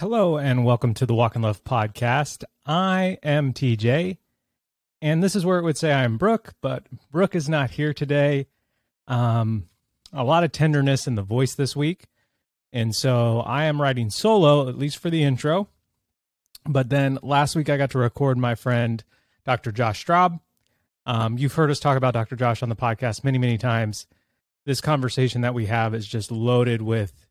Hello and welcome to the Walk in Love podcast. I am TJ, and this is where it would say I'm Brooke, but Brooke is not here today. Um, a lot of tenderness in the voice this week, and so I am writing solo, at least for the intro. But then last week I got to record my friend Dr. Josh Straub. Um, you've heard us talk about Dr. Josh on the podcast many, many times. This conversation that we have is just loaded with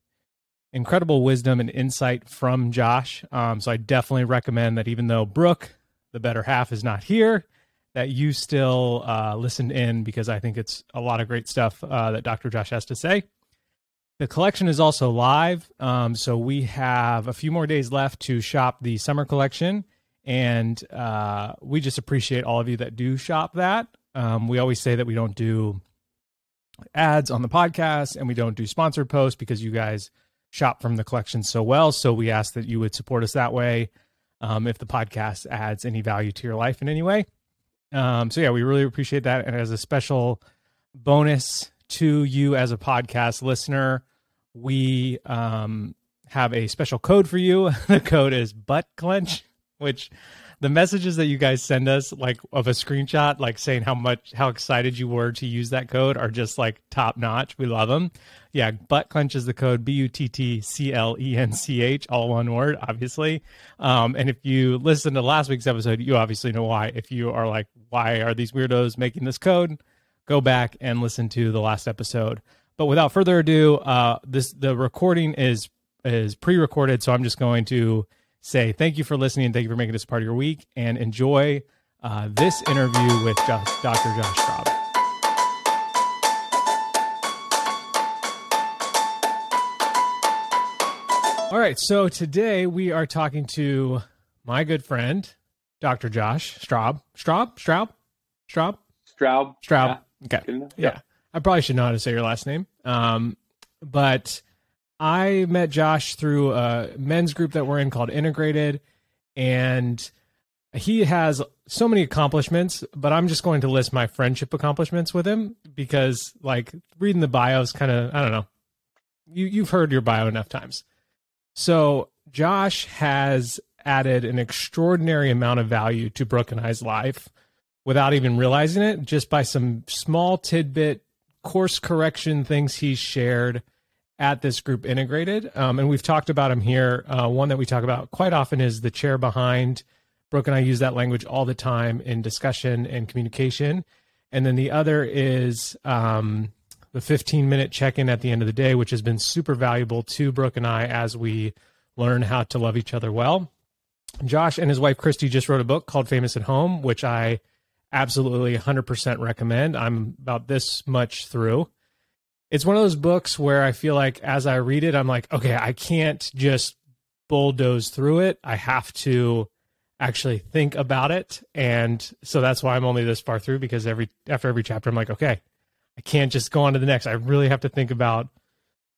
incredible wisdom and insight from Josh. Um, so I definitely recommend that even though Brooke, the better half, is not here, that you still uh, listen in because I think it's a lot of great stuff uh, that Dr. Josh has to say. The collection is also live. Um, so we have a few more days left to shop the summer collection. And uh, we just appreciate all of you that do shop that. Um, we always say that we don't do ads on the podcast and we don't do sponsored posts because you guys shop from the collection so well. So we ask that you would support us that way um, if the podcast adds any value to your life in any way. Um, so yeah, we really appreciate that. And as a special bonus to you as a podcast listener, we um, have a special code for you. the code is butt clench, which the messages that you guys send us like of a screenshot like saying how much how excited you were to use that code are just like top notch. We love them yeah butt clench is the code b-u-t-t-c-l-e-n-c-h all one word obviously. Um, and if you listen to last week's episode you obviously know why. If you are like why are these weirdos making this code? Go back and listen to the last episode. But without further ado uh, this the recording is is pre-recorded so i'm just going to say thank you for listening. Thank you for making this part of your week and enjoy uh, this interview with Dr. Josh Straub. All right, so today we are talking to my good friend, Dr. Josh Straub. Straub? Straub? Straub? Straub. Straub. Yeah. Okay. Yeah. yeah. I probably should know how to say your last name. Um, but I met Josh through a men's group that we're in called Integrated, and he has so many accomplishments, but I'm just going to list my friendship accomplishments with him because, like, reading the bio is kind of, I don't know. You, you've heard your bio enough times. So, Josh has added an extraordinary amount of value to Brooke and I's life without even realizing it, just by some small tidbit course correction things he's shared at this group integrated. Um, and we've talked about them here. Uh, one that we talk about quite often is the chair behind. Brooke and I use that language all the time in discussion and communication. And then the other is um, the 15 minute check in at the end of the day, which has been super valuable to Brooke and I as we learn how to love each other well. Josh and his wife Christi just wrote a book called Famous at Home, which I absolutely 100% recommend. I'm about this much through it's one of those books where I feel like as I read it, I'm like, okay, I can't just bulldoze through it. I have to actually think about it. And so that's why I'm only this far through because every after every chapter I'm like, okay, I can't just go on to the next. I really have to think about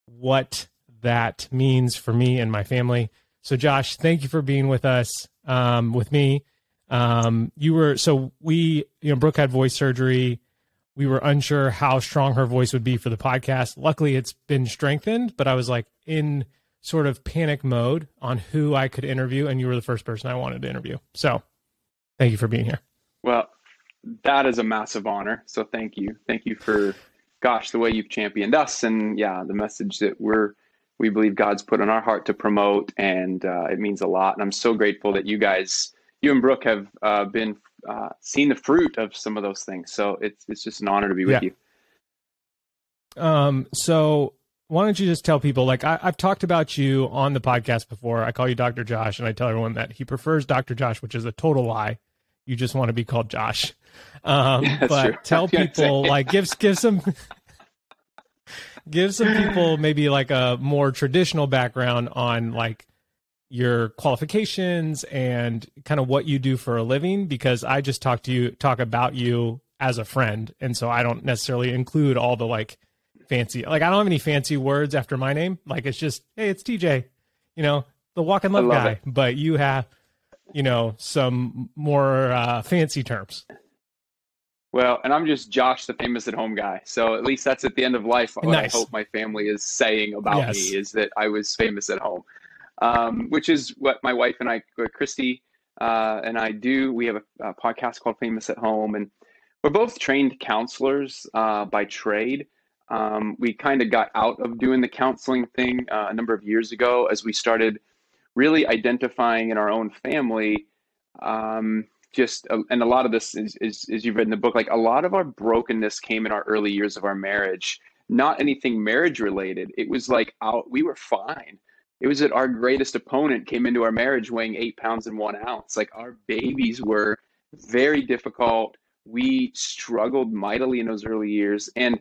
what that means for me and my family. So Josh, thank you for being with us, um, with me. Um, you were so we, you know, Brooke had voice surgery we were unsure how strong her voice would be for the podcast. Luckily, it's been strengthened, but I was like in sort of panic mode on who I could interview, and you were the first person I wanted to interview. So thank you for being here. Well, that is a massive honor. So thank you. Thank you for, gosh, the way you've championed us, and yeah, the message that we're we believe God's put on our heart to promote, and uh, it means a lot. And I'm so grateful that you guys, you and Brooke, have uh, been uh, seen the fruit of some of those things. So it's it's just an honor to be with yeah. you. Um. So why don't you just tell people like I, have talked about you on the podcast before. I call you Dr. Josh, and I tell everyone that he prefers Dr. Josh, which is a total lie. You just want to be called Josh. Um, yeah, but true. tell people like give give some give some people maybe like a more traditional background on like your qualifications and kind of what you do for a living because I just talk to you talk about you as a friend and so I don't necessarily include all the like fancy like I don't have any fancy words after my name like it's just hey it's TJ you know the walk in love, love guy it. but you have you know some more uh, fancy terms well, and I'm just Josh, the famous at home guy. So at least that's at the end of life what nice. I hope my family is saying about yes. me is that I was famous at home. Um, which is what my wife and I, Christi, uh, and I do. We have a, a, podcast called Famous at Home, and we're both trained counselors uh, by trade. Um, we kind of got out of doing the counseling thing uh, a number of years ago as we started really identifying in our own family. Um, just uh, and a lot of this is, is, is you've read in the book like a lot of our brokenness came in our early years of our marriage not anything marriage related it was like out we were fine it was that our greatest opponent came into our marriage weighing eight pounds and one ounce. Like our babies were very difficult. We struggled mightily in those early years. And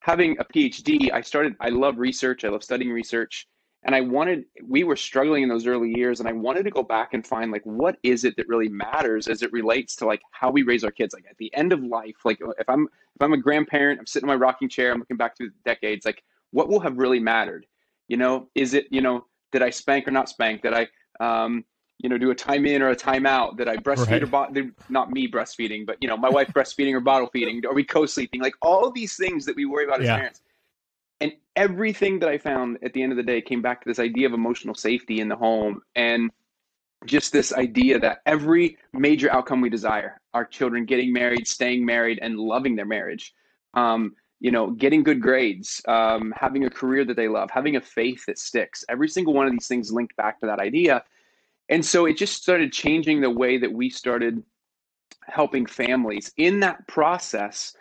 having a PhD, I started, I love research, I love studying research. And I wanted, we were struggling in those early years, and I wanted to go back and find like what is it that really matters as it relates to like how we raise our kids. Like at the end of life, like if I'm if I'm a grandparent, I'm sitting in my rocking chair, I'm looking back through decades, like what will have really mattered? You know, is it, you know, did I spank or not spank? Did I, um, you know, do a time in or a time out? Did I breastfeed right. or bottle? Not me breastfeeding, but you know, my wife breastfeeding or bottle feeding. Are we co-sleeping? Like all these things that we worry about as yeah. parents. And everything that I found at the end of the day came back to this idea of emotional safety in the home and just this idea that every major outcome we desire, our children getting married, staying married, and loving their marriage, um, you know, getting good grades, um, having a career that they love, having a faith that sticks. Every single one of these things linked back to that idea. And so it just started changing the way that we started helping families. In that process,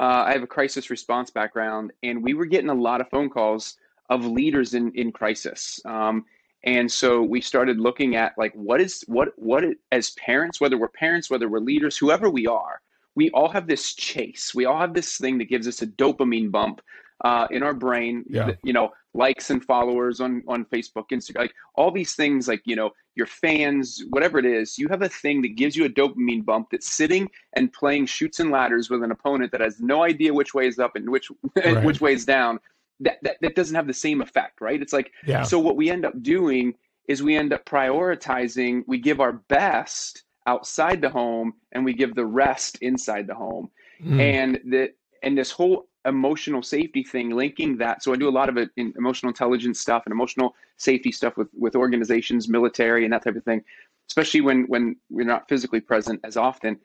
uh, I have a crisis response background, and we were getting a lot of phone calls of leaders in in crisis. Um, and so we started looking at like what is what what as parents, whether we're parents, whether we're leaders, whoever we are, we all have this chase. We all have this thing that gives us a dopamine bump uh, in our brain. Yeah. You know, likes and followers on on Facebook, Instagram, like all these things. Like you know, your fans, whatever it is, you have a thing that gives you a dopamine bump that's sitting and playing Chutes and Ladders with an opponent that has no idea which way is up and which right. which way is down. That, that that doesn't have the same effect, right? It's like yeah. so. What we end up doing is we end up prioritizing. We give our best outside the home and we give the rest inside the home. Mm. And the and this whole emotional safety thing linking that so i do a lot of it in emotional intelligence stuff and emotional safety stuff with with organizations military and that type of thing especially when when we're not physically present as often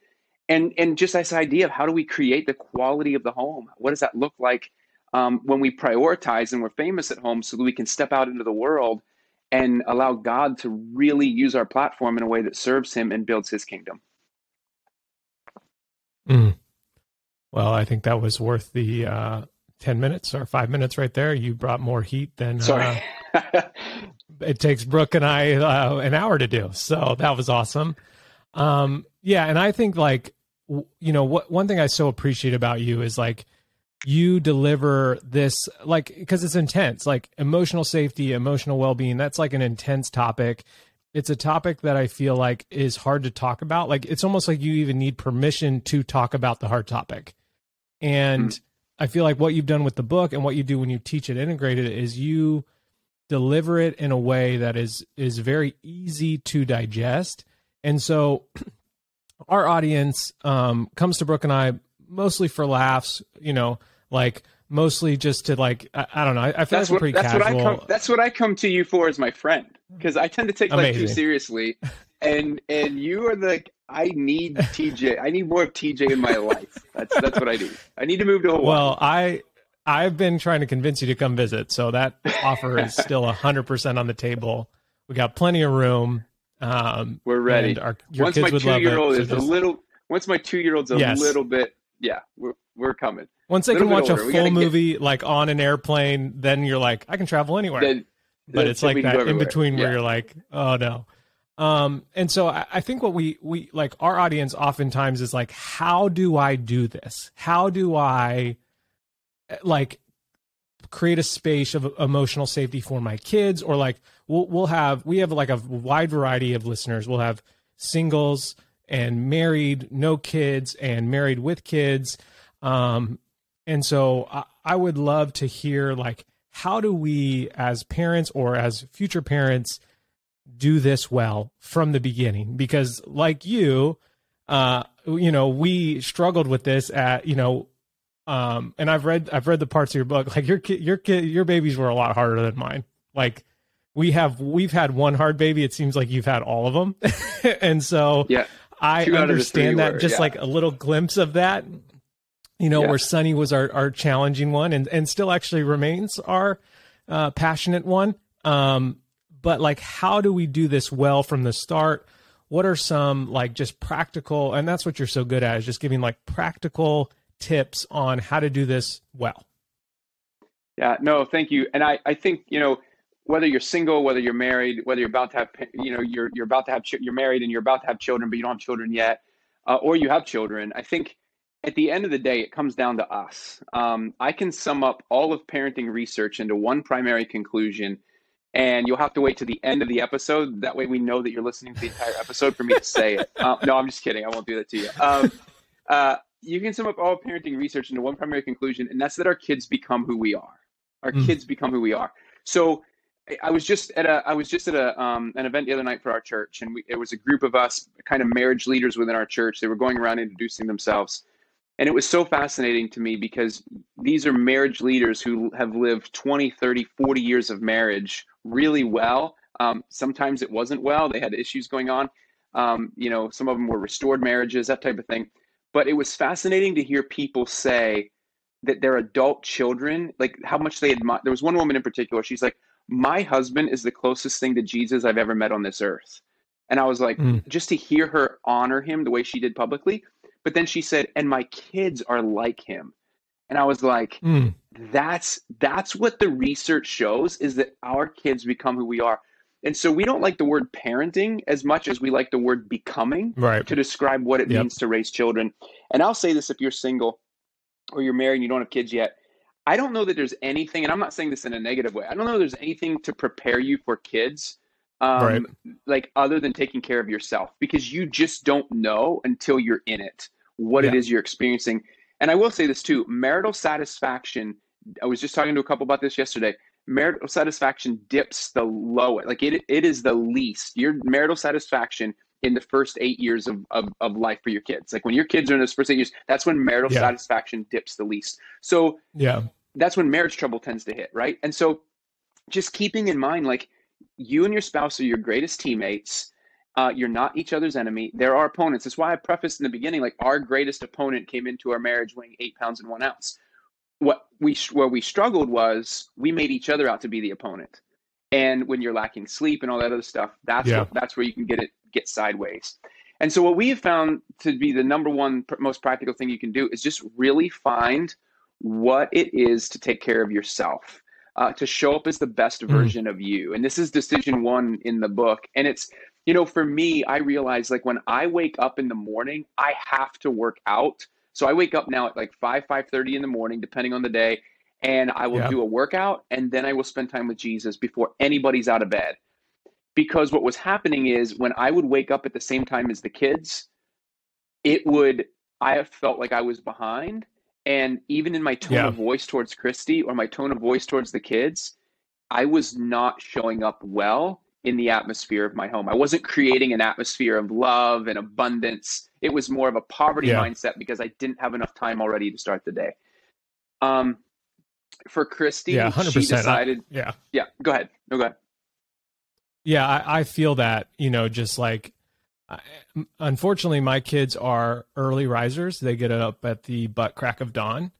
and and just this idea of how do we create the quality of the home what does that look like um, when we prioritize and we're famous at home so that we can step out into the world and allow God to really use our platform in a way that serves Him and builds His kingdom. Mm. Well, I think that was worth the uh, 10 minutes or five minutes right there. You brought more heat than Sorry. Uh, it takes Brooke and I uh, an hour to do. So that was awesome. Um, yeah. And I think, like, you know, what one thing I so appreciate about you is like, you deliver this like because it's intense like emotional safety emotional well-being that's like an intense topic. It's a topic that i feel like is hard to talk about. Like it's almost like you even need permission to talk about the hard topic. And mm. i feel like what you've done with the book and what you do when you teach it integrated is you deliver it in a way that is is very easy to digest. And so our audience um, comes to brooke and i mostly for laughs you know like mostly just to like I, I don't know. I, I feel that's like what, pretty that's casual. What I come, that's what I come to you for as my friend because I tend to take Amazing. life too seriously, and and you are the I need TJ. I need more of TJ in my life. That's that's what I do. I need to move to Hawaii. Well, I I've been trying to convince you to come visit, so that offer is still hundred percent on the table. We got plenty of room. Um, We're ready. Our, once my two year old is so just, a little, once my two year old's a yes. little bit, yeah, we're we're coming. Once they can watch a full movie get... like on an airplane, then you're like, I can travel anywhere. Then, but then it's like that in between where you're like, oh no. Um, and so I, I think what we we like our audience oftentimes is like, how do I do this? How do I like create a space of emotional safety for my kids? Or like we'll we'll have we have like a wide variety of listeners. We'll have singles and married, no kids, and married with kids. Um, and so I, I would love to hear like how do we as parents or as future parents do this well from the beginning because like you uh you know we struggled with this at you know um and I've read I've read the parts of your book like your kid your kid your babies were a lot harder than mine like we have we've had one hard baby. It seems like you've had all of them, and so yeah, I understand that. Were, just yeah. like a little glimpse of that, you know, yeah. where Sunny was our our challenging one, and and still actually remains our uh, passionate one. Um, but like, how do we do this well from the start? What are some like just practical, and that's what you're so good at is just giving like practical tips on how to do this well. Yeah, no, thank you. And I, I think, you know, whether you're single, whether you're married, whether you're about to have, you know, you're you're about to have, you're married and you're about to have children, but you don't have children yet, uh, or you have children. I think at the end of the day, it comes down to us. Um, I can sum up all of parenting research into one primary conclusion, and you'll have to wait to the end of the episode. That way, we know that you're listening to the entire episode for me to say it. Uh, no, I'm just kidding. I won't do that to you. Um, uh, you can sum up all parenting research into one primary conclusion, and that's that our kids become who we are. Our mm. kids become who we are. So I was just at a I was just at a um, an event the other night for our church, and we, it was a group of us, kind of marriage leaders within our church. They were going around introducing themselves, and it was so fascinating to me because these are marriage leaders who have lived 20, 30, 40 years of marriage really well. Um, sometimes it wasn't well; they had issues going on. Um, you know, some of them were restored marriages, that type of thing. But it was fascinating to hear people say that their adult children, like how much they admire. There was one woman in particular. She's like, "My husband is the closest thing to Jesus I've ever met on this earth," and I was like, mm. just to hear her honor him the way she did publicly. But then she said, "And my kids are like him," and I was like, mm. "That's that's what the research shows is that our kids become who we are." And so we don't like the word parenting as much as we like the word becoming right. to describe what it yep. means to raise children. And I'll say this if you're single, or you're married and you don't have kids yet, I don't know that there's anything, and I'm not saying this in a negative way. I don't know there's anything to prepare you for kids, um, right. like other than taking care of yourself, because you just don't know until you're in it what yeah. it is you're experiencing. And I will say this too: marital satisfaction. I was just talking to a couple about this yesterday. Marital satisfaction dips the lowest, like it. It is the least. Your marital satisfaction in the first eight years of, of, of life for your kids. Like when your kids are in those first eight years, that's when marital yeah. satisfaction dips the least. So yeah, that's when marriage trouble tends to hit, right? And so just keeping in mind, like you and your spouse are your greatest teammates. Uh, you're not each other's enemy. There are opponents. That's why I prefaced in the beginning, like our greatest opponent came into our marriage weighing eight pounds and one ounce. What we where we struggled was we made each other out to be the opponent. And when you're lacking sleep and all that other stuff, that's yeah. what, that's where you can get it get sideways. And so, what we have found to be the number one pr- most practical thing you can do is just really find what it is to take care of yourself, uh, to show up as the best mm. version of you. And this is decision one in the book. And it's, you know, for me, I realize like when I wake up in the morning, I have to work out. So I wake up now at like 5, 5.30 in the morning, depending on the day, and I will yeah. do a workout and then I will spend time with Jesus before anybody's out of bed because what was happening is when I would wake up at the same time as the kids, it would I felt like I was behind. And even in my tone yeah. of voice towards Christi or my tone of voice towards the kids, I was not showing up well in the atmosphere of my home. I wasn't creating an atmosphere of love and abundance. It was more of a poverty yeah. mindset because I didn't have enough time already to start the day. Um, for Christi, yeah, 100%. she decided. I, yeah, yeah. Go ahead. No, go ahead. Yeah, I, I feel that, you know, just like, I, unfortunately, my kids are early risers. They get up at the butt crack of dawn.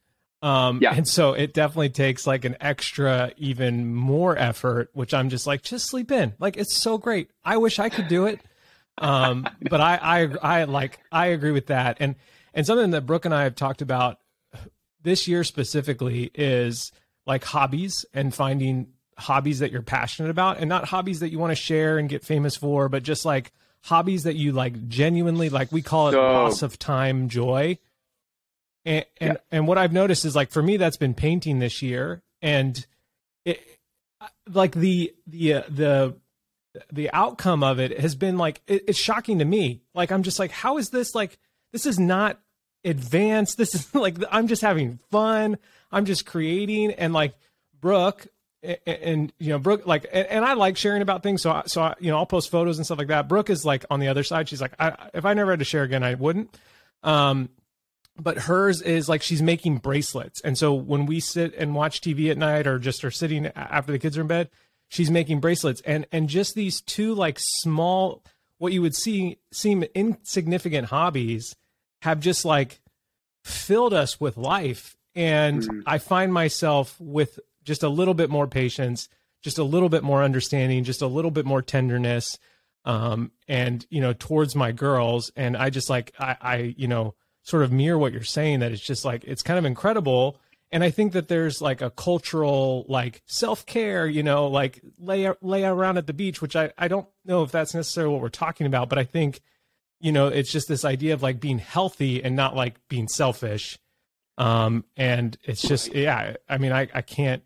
Um, yeah. And so it definitely takes like an extra, even more effort, which I'm just like, just sleep in. Like, it's so great. I wish I could do it. Um, but I, I, I like, I agree with that. And, and something that Brooke and I have talked about this year specifically is like hobbies and finding hobbies that you're passionate about and not hobbies that you want to share and get famous for, but just like hobbies that you like genuinely like we call it so, loss of time joy. And and, yeah. and what I've noticed is like for me that's been painting this year and it like the the uh, the the outcome of it has been like it, it's shocking to me. Like I'm just like how is this like this is not advanced. This is like I'm just having fun. I'm just creating and like Brooke and, and, you know Brooke like and, and, I like sharing about things so I, so I, you know I'll post photos and stuff like that. Brooke is like on the other side. She's like I, if I never had to share again I wouldn't. Um but hers is like she's making bracelets. And so when we sit and watch TV at night or just are sitting after the kids are in bed, she's making bracelets and and just these two like small what you would see seem insignificant hobbies have just like filled us with life and mm. i find myself with just a little bit more patience just a little bit more understanding just a little bit more tenderness um and you know towards my girls and i just like i i you know sort of mirror what you're saying that it's just like it's kind of incredible. And i think that there's like a cultural like self-care you know like lay lay around at the beach which i i don't know if that's necessarily what we're talking about but i think you know it's just this idea of like being healthy and not like being selfish. Um and it's just yeah i mean i i can't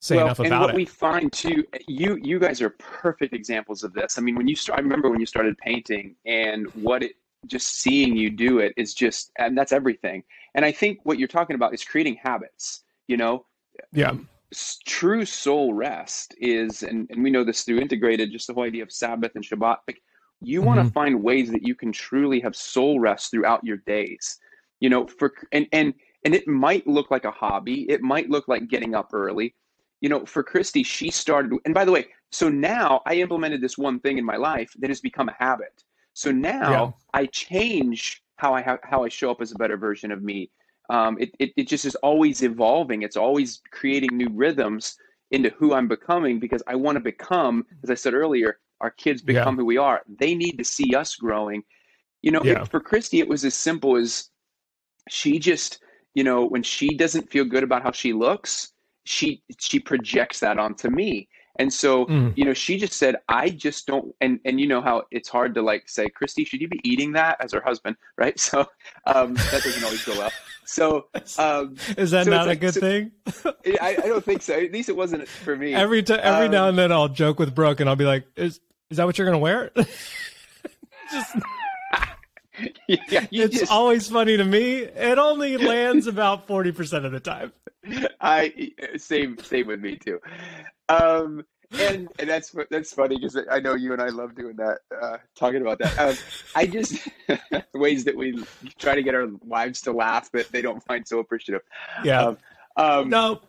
say well, enough about and what it. we find too you you guys are perfect examples of this. I mean when you start i remember when you started painting and what it just seeing you do it is just and that's everything. And i think what you're talking about is creating habits you know? Yeah. True soul rest is and, and we know this through integrated just the whole idea of sabbath and shabbat like you mm-hmm. want to find ways that you can truly have soul rest throughout your days you know for and and and it might look like a hobby it might look like getting up early. You know for christy she started and by the way so now i implemented this one thing in my life that has become a habit so now yeah. I change how I ha- how I show up as a better version of me. Um, it, it it just is always evolving. It's always creating new rhythms into who I'm becoming because I want to become, as I said earlier, our kids become yeah. who we are. They need to see us growing. You know, yeah. it, for Christi, it was as simple as she just, you know, when she doesn't feel good about how she looks, she she projects that onto me. And so, mm. you know, she just said, I just don't, and, and you know how it's hard to like say, Christi, should you be eating that as her husband? Right. So, um, that doesn't always go well. So, um, is that so not a good so, thing? I, I, don't think so. At least it wasn't for me. Every time, every um, now and then I'll joke with Brooke and I'll be like, is, is that what you're going to wear? just, yeah, it's just, always funny to me. It only lands about 40% of the time. I same same with me too. Um, and and that's that's funny because I know you and I love doing that, uh, talking about that. Um, I just ways that we try to get our wives to laugh that they don't find so appreciative. Yeah. Um, um, no.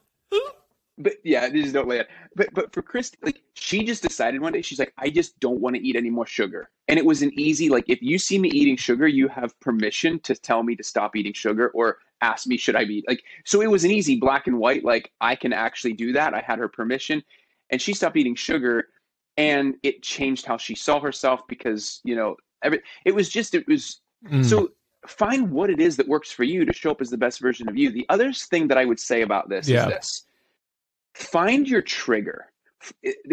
But yeah, they just don't lay it. But but for Chris, like she just decided one day, she's like, I just don't want to eat any more sugar. And it was an easy like, if you see me eating sugar, you have permission to tell me to stop eating sugar or ask me should I be like. So it was an easy black and white. Like I can actually do that. I had her permission, and she stopped eating sugar, and it changed how she saw herself because you know every. It was just it was mm. so find what it is that works for you to show up as the best version of you. The other thing that I would say about this yeah. is this find your trigger.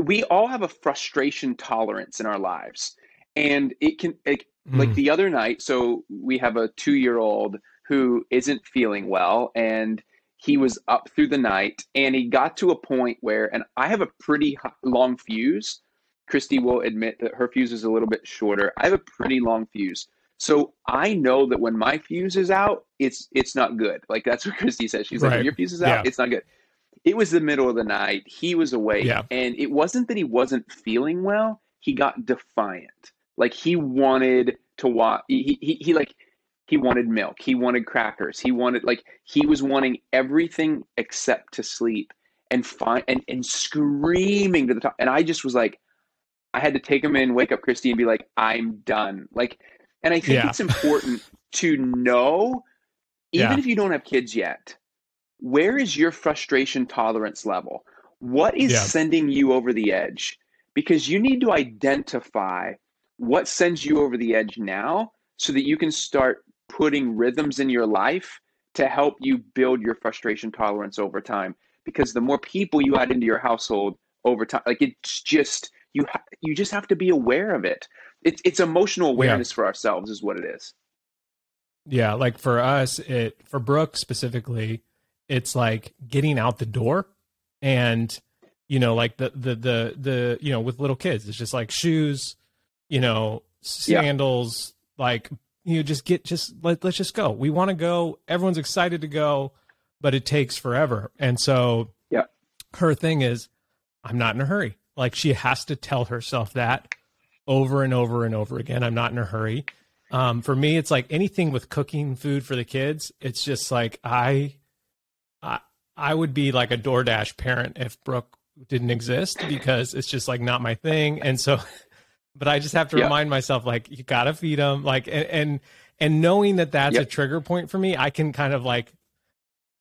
We all have a frustration tolerance in our lives. And it can, like, mm. like the other night, so we have a two year old who isn't feeling well and he was up through the night and he got to a point where, and I have a pretty long fuse. Christi will admit that her fuse is a little bit shorter. I have a pretty long fuse. So I know that when my fuse is out, it's it's not good. Like that's what Christi says. She's right. like, your fuse is out, yeah. it's not good it was the middle of the night. He was awake. Yeah. And it wasn't that he wasn't feeling well. He got defiant. Like he wanted to watch. He, he, he like, he wanted milk. He wanted crackers. He wanted, like, he was wanting everything except to sleep and find, and, and screaming to the top. And I just was like, I had to take him in, wake up Christi and be like, I'm done. Like, and I think yeah. it's important to know, even yeah. if you don't have kids yet, where is your frustration tolerance level? What is yeah. sending you over the edge? Because you need to identify what sends you over the edge now so that you can start putting rhythms in your life to help you build your frustration tolerance over time. Because the more people you add into your household over time, like it's just you ha- you just have to be aware of it. It's it's emotional awareness yeah. for ourselves is what it is. Yeah, like for us, it for Brooke specifically, it's like getting out the door and you know like the the the the you know with little kids it's just like shoes you know sandals yeah. like you know just get just let, let's just go. We want to go. Everyone's excited to go but it takes forever. And so yeah. her thing is i'm not in a hurry. Like she has to tell herself that over and over and over again. I'm not in a hurry. Um, for me it's like anything with cooking food for the kids it's just like i I I would be like a DoorDash parent if Brooke didn't exist because it's just like not my thing. And so, but I just have to Yeah. remind myself like you gotta feed them. Like and and, and knowing that that's a trigger point for me, I can kind of like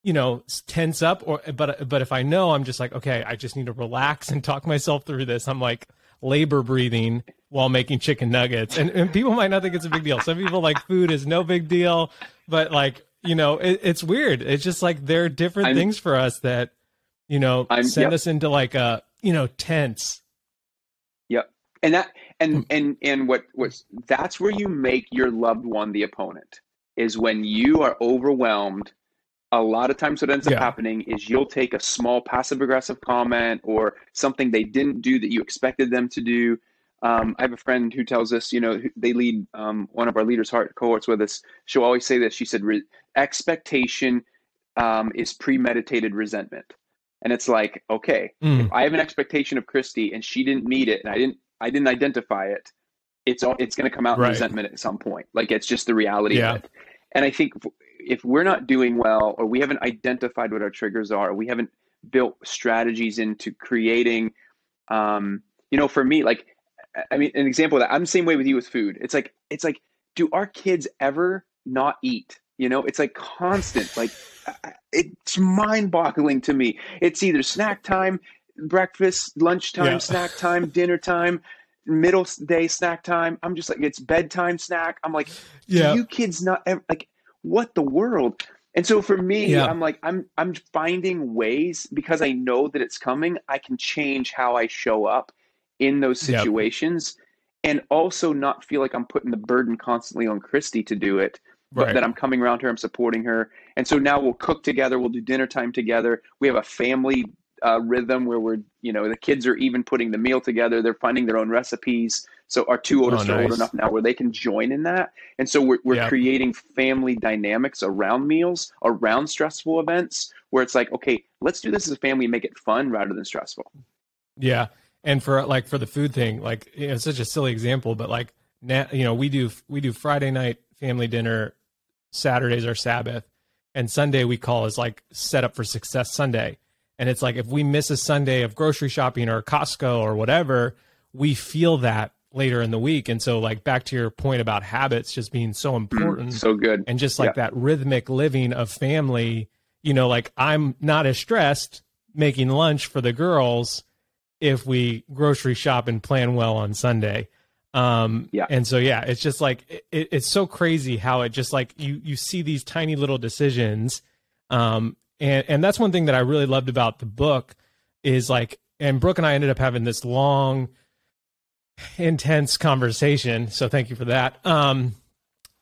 you know tense up or but but if I know I'm just like okay, I just need to relax and talk myself through this. I'm like labor breathing while making chicken nuggets, and, and people might not think it's a big deal. Some people like food is no big deal, but like you know it, it's weird. It's just like there are different I'm- things for us that you know I'm- send yep. us into like a you know tense. And that Hmm. and and and what what's that's where you make your loved one the opponent is when you are overwhelmed a lot of times what ends up Yeah. happening is you'll take a small passive aggressive comment or something they didn't do that you expected them to do um, i have a friend who tells us you know they lead um, one of our leaders heart cohorts with us she'll always say this she said "Re- expectation um, is premeditated resentment and it's like okay Mm. if I have an expectation of Christi and she didn't meet it and I didn't I didn't identify it, it's all it's going to come out in resentment at some point. Like it's just the reality Yeah. of it. And I think if, we're not doing well or we haven't identified what our triggers are, or we haven't built strategies into creating um you know for me like I mean an example of that I'm the same way with you with food. It's like it's like do our kids ever not eat? You know, it's like constant like it's mind-boggling to me. It's either snack time, breakfast, lunchtime, Yeah. snack time, dinner time, middle day snack time. I'm just like it's bedtime snack. I'm like, Yeah. do you kids not ever, like what the world? And so for me, Yeah. I'm like I'm I'm finding ways because I know that it's coming. I can change how I show up in those Yep. situations, and also not feel like I'm putting the burden constantly on Christi to do it but that I'm coming around her, I'm supporting her. And so now we'll cook together, we'll do dinner time together. We have a family uh, rhythm where we're, you know, the kids are even putting the meal together. They're finding their own recipes. So our two oldest Oh, are old enough now where they can join in that. And so we're, we're Yeah. creating family dynamics around meals, around stressful events, where it's like, okay, let's do this as a family and make it fun rather than stressful. Yeah, and for like for the food thing, like you know, it's such a silly example, but like now you know we do we do Friday night family dinner, Saturdays are Sabbath, and Sunday we call is like set up for success Sunday, and it's like if we miss a Sunday of grocery shopping or Costco or whatever, we feel that later in the week, and so like back to your point about habits just being so important So good. and just like Yeah. that rhythmic living of family you know like i'm not as stressed making lunch for the girls if we grocery shop and plan well on sunday um Yeah. and so yeah it's just like it, it's so crazy how it just like you you see these tiny little decisions um and and that's one thing that i really loved about the book is like and brooke and i ended up having this long intense conversation so thank you for that um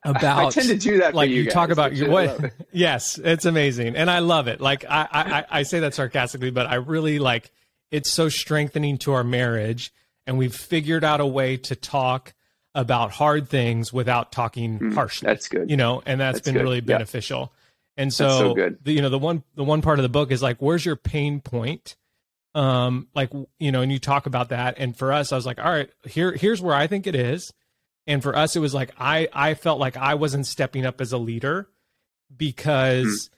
about I tend to do that like for you, you, talk about your what it. yes it's amazing and i love it like I, I I- say that sarcastically but i really like it's so strengthening to our marriage and we've figured out a way to talk about hard things without talking Mm, harshly that's good. you know and that's That's been good. really beneficial and so, so good. The, you know the one the one part of the book is like where's your pain point? Um like you know and you talk about that. And for us i was like all right here here's where i think it is. And for us it was like i i felt like i wasn't stepping up as a leader because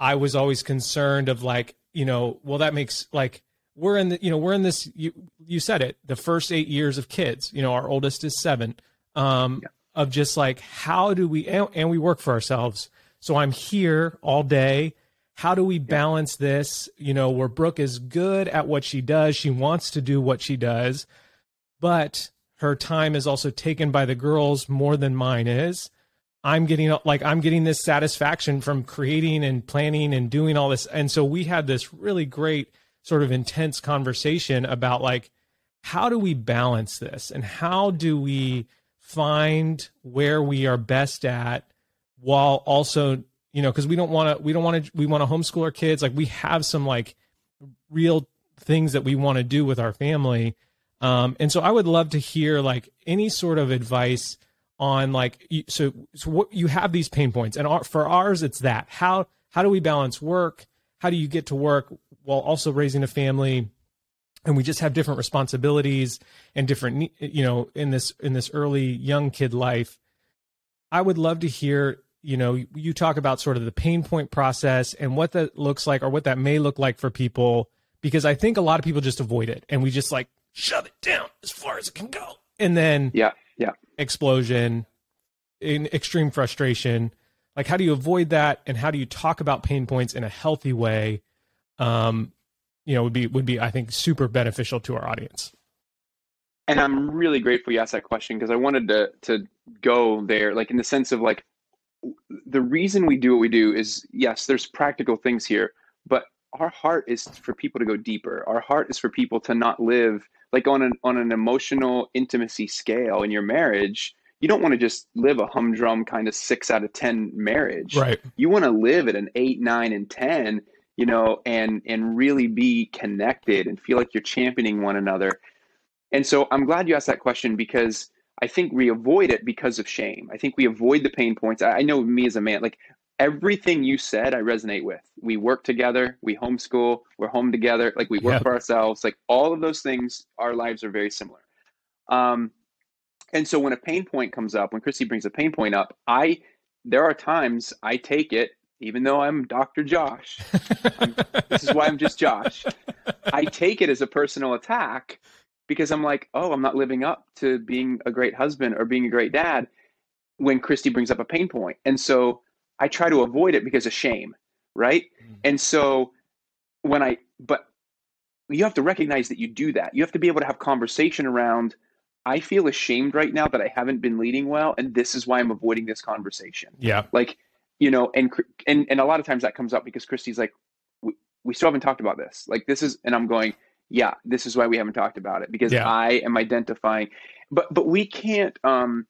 i was always concerned of like you know well that makes like we're in the you know we're in this you you said it the first 8 years of kids you know our oldest is 7 um of just like how do we and, and we work for ourselves so i'm here all day. How do we balance this? You know where brooke is good at what she does she wants to do what she does but her time is also taken by the girls more than mine is. I'm getting like i'm getting this satisfaction from creating and planning and doing all this. And so we had this really great sort of intense conversation about like how do we balance this? And how do we find where we are best at while also you know because we don't want to we don't want to we want to homeschool our kids. Like we have some like real things that we want to do with our family. Um and so i would love to hear like any sort of advice on like so so what you have these pain points and our, for ours it's that. How how do we balance work? How do you get to work while also raising a family? And we just have different responsibilities and different you know in this in this early young kid life. I would love to hear you know you talk about sort of the pain point process and what that looks like or what that may look like for people because I think a lot of people just avoid it and we just like shove it down as far as it can go. And then yeah, yeah. explosion, in extreme frustration. Like how do you avoid that and how do you talk about pain points in a healthy way? Um, you know, would be would be I think super beneficial to our audience. And I'm really grateful you asked that question because I wanted to to go there, like in the sense of like the reason we do what we do is yes, there's practical things here, but our heart is for people to go deeper. Our heart is for people to not live like on an on an emotional intimacy scale in your marriage. You don't want to just live a humdrum kind of six out of ten marriage. Right. You want to live at an eight, nine, and ten, you know, and and really be connected and feel like you're championing one another. And so I'm glad you asked that question because I think we avoid it because of shame. I think we avoid the pain points. I, know me as a man, like everything you said, I resonate with. We work together, we homeschool, we're home together, like we work yep. for ourselves. Like all of those things, our lives are very similar. Um, and so when a pain point comes up, when Christi brings a pain point up, I there are times I take it, even though I'm Dr. Josh. I'm, this is why I'm just Josh. I take it as a personal attack because I'm like, oh, I'm not living up to being a great husband or being a great dad when Christi brings up a pain point. And so I try to avoid it because of shame, right? Mm-hmm. And so when I, but you have to recognize that you do that. You have to be able to have conversation around, I feel ashamed right now that I haven't been leading well. And this is why I'm avoiding this conversation. Yeah. Like, you know, and, and, and a lot of times that comes up because Christi's like, we, we still haven't talked about this. Like this is, and I'm going, yeah, this is why we haven't talked about it because yeah. I am identifying, but but we can't. Um,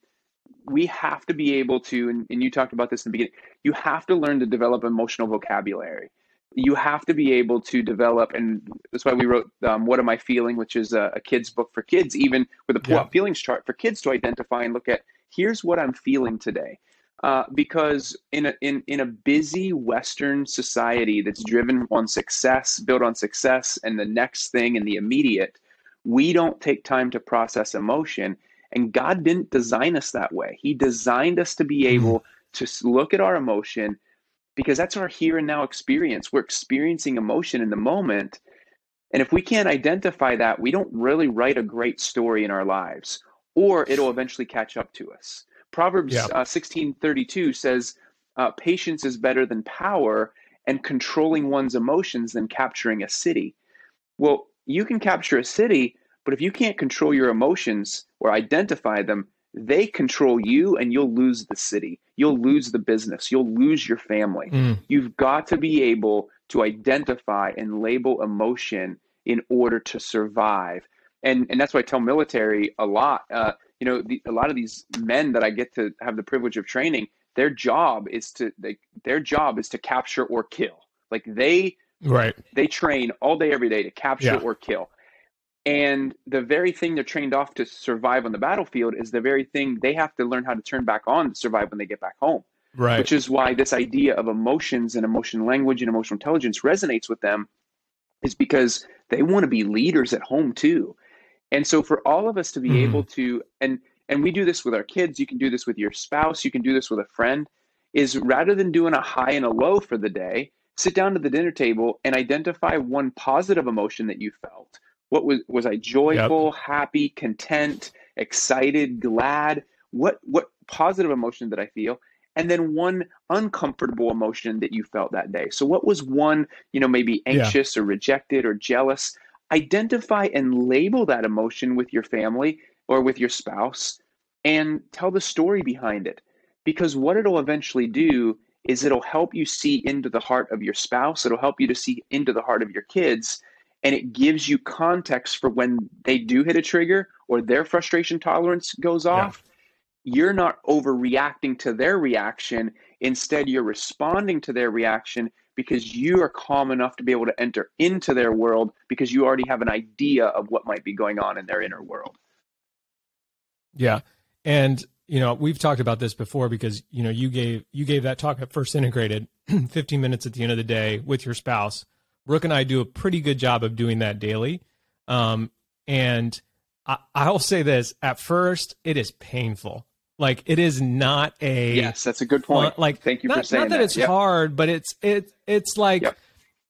we have to be able to, and, and you talked about this in the beginning. You have to learn to develop emotional vocabulary. You have to be able to develop, and that's why we wrote um, "What Am I Feeling," which is a, a kid's book for kids, even with a pull-out yeah. feelings chart for kids to identify and look at. Here's what I'm feeling today. Uh, because in a in in a busy Western society that's driven on success, built on success, and the next thing and the immediate, we don't take time to process emotion. And God didn't design us that way. He designed us to be mm-hmm. able to look at our emotion because that's our here and now experience. We're experiencing emotion in the moment. And if we can't identify that, we don't really write a great story in our lives, or it'll eventually catch up to us. Proverbs yeah. uh, 16:32 says, uh, "Patience is better than power, and controlling one's emotions than capturing a city." Well, you can capture a city, but if you can't control your emotions or identify them, they control you, and you'll lose the city. You'll lose the business. You'll lose your family. Mm. You've got to be able to identify and label emotion in order to survive. And and that's why I tell military a lot. Uh, you know, the, a lot of these men that I get to have the privilege of training, their job is to they, their job is to capture or kill. Like they right they train all day every day to capture yeah. or kill. And the very thing they're trained off to survive on the battlefield is the very thing they have to learn how to turn back on to survive when they get back home. Right. Which is why this idea of emotions and emotional language and emotional intelligence resonates with them is because they want to be leaders at home too. And so for all of us to be mm-hmm. able to and and we do this with our kids, you can do this with your spouse, you can do this with a friend, is rather than doing a high and a low for the day, sit down to the dinner table and identify one positive emotion that you felt. What was was I joyful, yep. happy, content, excited, glad? What what positive emotion did I feel? and then one uncomfortable emotion that you felt that day. So what was one, you know, maybe anxious yeah. or rejected or jealous? Identify and label that emotion with your family or with your spouse and tell the story behind it. Because what it'll eventually do is it'll help you see into the heart of your spouse, it'll help you to see into the heart of your kids, and it gives you context for when they do hit a trigger or their frustration tolerance goes off. Yeah. You're not overreacting to their reaction. Instead, you're responding to their reaction because you are calm enough to be able to enter into their world because you already have an idea of what might be going on in their inner world. Yeah. And you know, we've talked about this before because, you know, you gave you gave that talk at First Integrated 15 minutes at the end of the day with your spouse. Brooke and I do a pretty good job of doing that daily. Um, and I, I'll say this at first, it is painful like it is not a yes, that's a good point. like thank you not, for saying that. not that, that. it's yep. hard, but it's it it's like yep.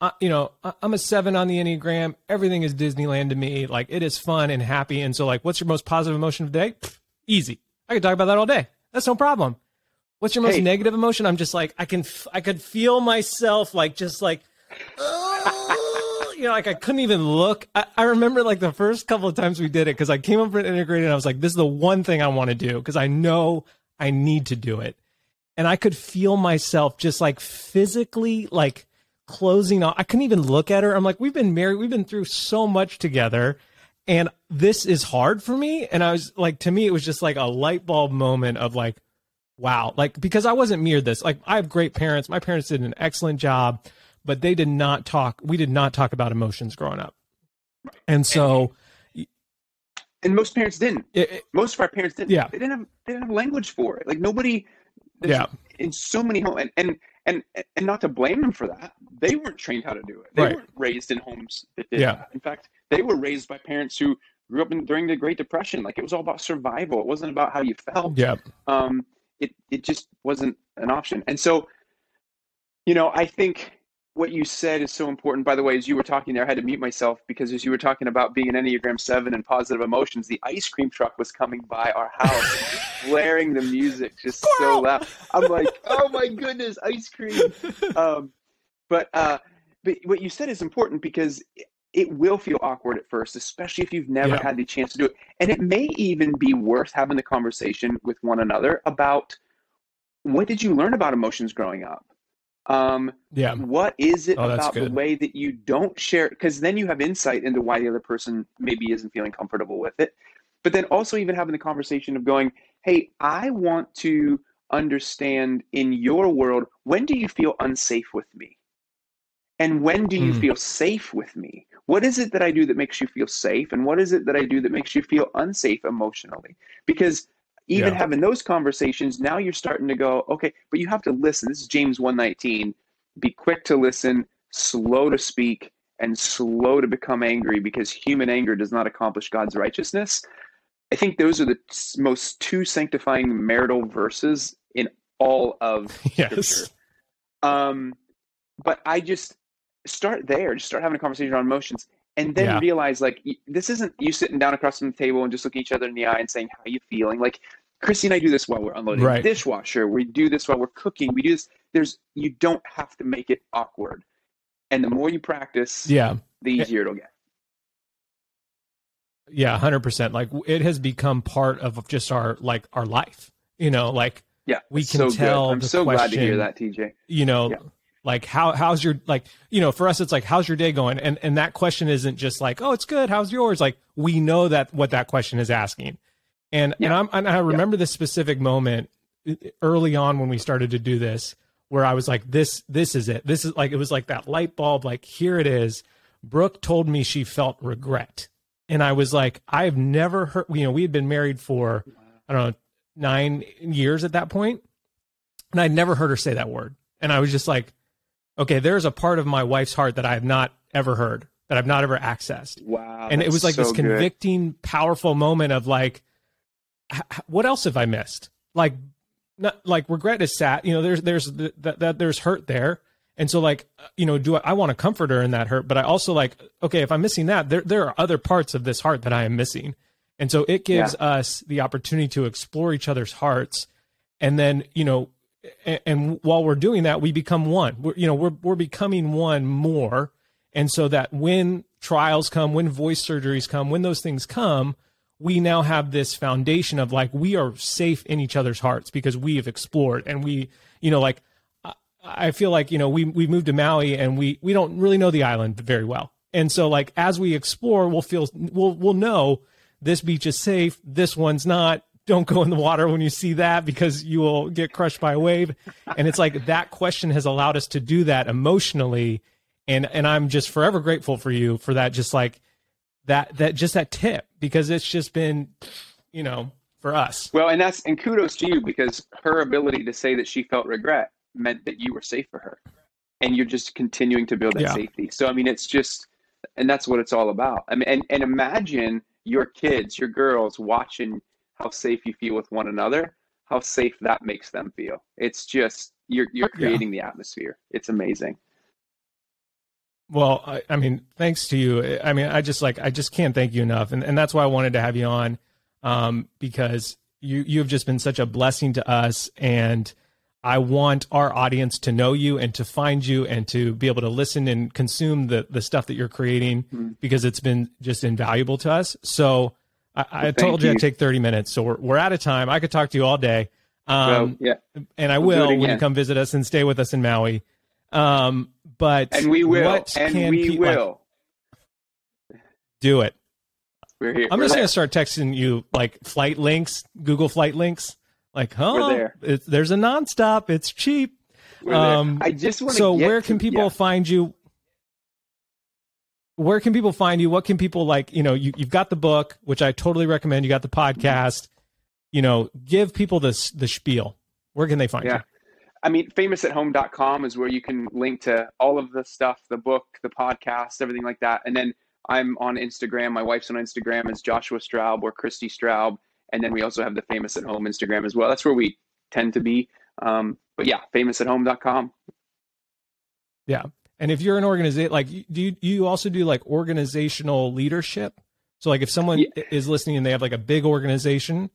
I, you know, I'm a seven on the Enneagram. Everything is Disneyland to me. Like it is fun and happy. And so, like, what's your most positive emotion of the day? easy. I could talk about that all day. That's no problem. What's your most hey. negative emotion? I'm just like I can I could feel myself like just like you know like I couldn't even look. I, I remember like the first couple of times we did it because I came up with integrated and I was like this is the one thing I want to do because I know I need to do it, and I could feel myself just like physically like closing off. I couldn't even look at her. I'm like we've been married, we've been through so much together, and this is hard for me. And I was like to me it was just like a light bulb moment of like wow, like because I wasn't mirrored this. Like I have great parents. My parents did an excellent job, but they did not talk. We did not talk about emotions growing up, and so. And most parents didn't. It, it, most of our parents didn't. Yeah. They didn't have they didn't have language for it. Like nobody. Yeah. In so many homes, and, and and and not to blame them for that. They weren't trained how to do it. They right. weren't raised in homes that did yeah. that. In fact, they were raised by parents who grew up in, during the Great Depression. Like it was all about survival. It wasn't about how you felt. Yeah. Um, it it just wasn't an option. And so, you know, I think what you said is so important. By the way, as you were talking there, I had to mute myself because as you were talking about being an Enneagram Seven and positive emotions, the ice cream truck was coming by our house, blaring the music just so loud. I'm like, oh my goodness, ice cream. Um, but uh, but what you said is important because it will feel awkward at first, especially if you've never yeah. had the chance to do it. And it may even be worth having the conversation with one another about what did you learn about emotions growing up? Um, yeah. What is it oh, about the way that you don't share? Because then you have insight into why the other person maybe isn't feeling comfortable with it. But then also even having the conversation of going, hey, I want to understand in your world, when do you feel unsafe with me? And when do you mm. feel safe with me? What is it that I do that makes you feel safe? And what is it that I do that makes you feel unsafe emotionally? Because even yeah. having those conversations, now you're starting to go, okay, but you have to listen. This is James 119. Be quick to listen, slow to speak, and slow to become angry because human anger does not accomplish God's righteousness. I think those are the most two sanctifying marital verses in all of yes. Scripture. Um, but I just start there. Just start having a conversation on emotions, and then yeah. realize like this isn't you sitting down across from the table and just looking each other in the eye and saying how you feeling. Like Christi and I do this while we're unloading right. the dishwasher. We do this while we're cooking. We do this. There's you don't have to make it awkward, and the more you practice, yeah, the eh. easier it'll get. Yeah, hundred percent. Like it has become part of just our like our life. You know, like yeah, we can so tell. Good. I'm so question, glad to hear that, TJ. You know, yeah like how how's your like you know for us it's like how's your day going? And and that question isn't just like oh it's good. How's yours? Like we know that what that question is asking. And yeah. and I'm and I remember yeah. this specific moment early on when we started to do this where I was like this this is it. This is like it was like that light bulb like here it is. Brooke told me she felt regret. And I was like I've never heard you know we had been married for I don't know 9 years at that point. And I'd never heard her say that word. And I was just like okay, there's a part of my wife's heart that I have not ever heard, that I've not ever accessed. Wow. And it was like so this convicting, good. powerful moment of like, what else have I missed? Like, not like regret is sad. You know, there's there's that the, there's hurt there, and so like uh, you know, do I, I want to comfort her in that hurt? But I also like, okay, if I'm missing that, there there are other parts of this heart that I am missing, and so it gives yeah. us the opportunity to explore each other's hearts, and then you know and, while we're doing that, we become one. We're, you know, we're we're becoming one more, and so that when trials come, when voice surgeries come, when those things come, we now have this foundation of like we are safe in each other's hearts because we have explored and we, you know, like I feel like you know we we moved to Maui and we we don't really know the island very well, and so like as we explore, we'll feel we'll we'll know this beach is safe, this one's not, don't go in the water when you see that because you will get crushed by a wave. And it's like that question has allowed us to do that emotionally. And and I'm just forever grateful for you for that just like that that just that tip because it's just been you know for us. Well, and that's and kudos to you because her ability to say that she felt regret meant that you were safe for her. And you're just continuing to build that yeah. safety. So I mean it's just and that's what it's all about. I mean and, and imagine your kids, your girls watching how safe you feel with one another, how safe that makes them feel. It's just you're you're creating yeah. the atmosphere. It's amazing. Well, I, I, mean, thanks to you. I mean, I just like I just can't thank you enough, and and that's why I wanted to have you on, um, because you you have just been such a blessing to us, and I want our audience to know you and to find you and to be able to listen and consume the the stuff that you're creating mm-hmm. because it's been just invaluable to us. So I, I told you, you I'd take 30 minutes, so we're we're out of time. I could talk to you all day. Um, well, yeah, and I we'll will when you come visit us and stay with us in Maui. Um, but and we will, and we pe- will like, do it. We're here. I'm We're just there. gonna start texting you like flight links, Google flight links. Like, huh? There. It's, there's a nonstop. It's cheap. Um, I just want So where can people yeah. find you? Where can people find you? What can people like? You know, you, you've got the book, which I totally recommend. You got the podcast. You know, give people this the spiel. Where can they find yeah. you? I mean, famousathome.com is where you can link to all of the stuff, the book, the podcast, everything like that. And then I'm on Instagram. My wife's on Instagram as Joshua Straub or Christi Straub. And then we also have the Famous at Home Instagram as well. That's where we tend to be. Um, but yeah, famousathome.com. Yeah. And if you're an organization, like, do you, you also do like organizational leadership? So, like, if someone yeah. is listening and they have like a big organization,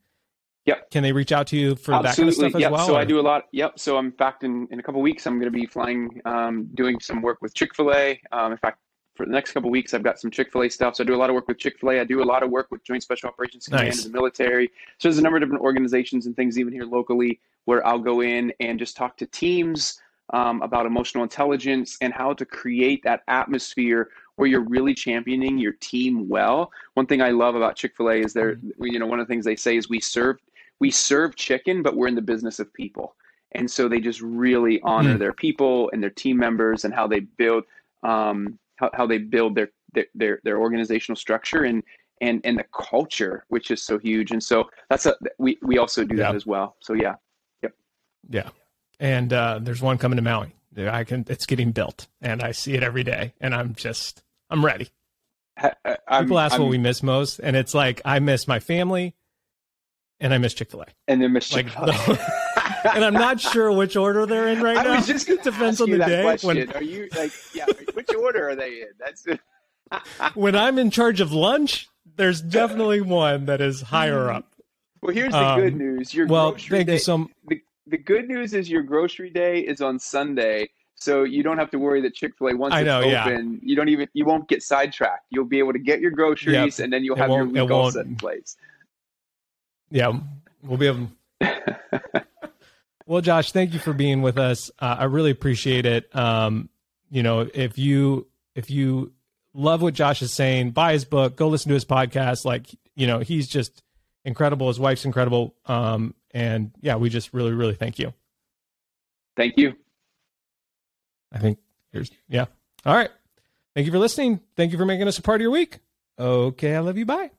Yep. Can they reach out to you for Absolutely. that kind of stuff as yep. well? So or? I do a lot. Yep. So in fact, in, in a couple weeks, I'm going to be flying, um, doing some work with Chick Fil A. Um, in fact, for the next couple weeks, I've got some Chick Fil A stuff. So I do a lot of work with Chick Fil A. I do a lot of work with Joint Special Operations Command nice. and the military. So there's a number of different organizations and things even here locally where I'll go in and just talk to teams um, about emotional intelligence and how to create that atmosphere where you're really championing your team well. One thing I love about Chick Fil A is they're, mm-hmm. you know, one of the things they say is we serve we serve chicken, but we're in the business of people. And so they just really honor mm. their people and their team members and how they build um, how, how they build their, their their organizational structure and and and the culture, which is so huge. And so that's a we we also do that as well. So yeah, yep, yeah. And uh, there's one coming to Maui. I can. It's getting built, and I see it every day, and I'm just I'm ready. I'm, People ask I'm, what we miss most, and it's like I miss my family and I miss Chick Fil A. And then miss Chick Fil A. Like, and I'm not sure which order they're in right I now. I was just to depends on the day. Question. When, are you like, yeah, which order are they in? That's when I'm in charge of lunch. There's definitely one that is higher up. Well, here's the um, good news. Your well, thank day, you so. The, the good news is your grocery day is on Sunday, so you don't have to worry that Chick Fil A once I know, it's open, yeah. you don't even you won't get sidetracked. You'll be able to get your groceries, yep. and then you'll have your week all set in place. Yeah, we'll be able. well, Josh, thank you for being with us. Uh, I really appreciate it. Um, you know, if you if you love what Josh is saying, buy his book, go listen to his podcast. Like, you know, he's just incredible. His wife's incredible. Um, and yeah, we just really, really thank you. Thank you. I think here's yeah. All right. Thank you for listening. Thank you for making us a part of your week. Okay, I love you. Bye.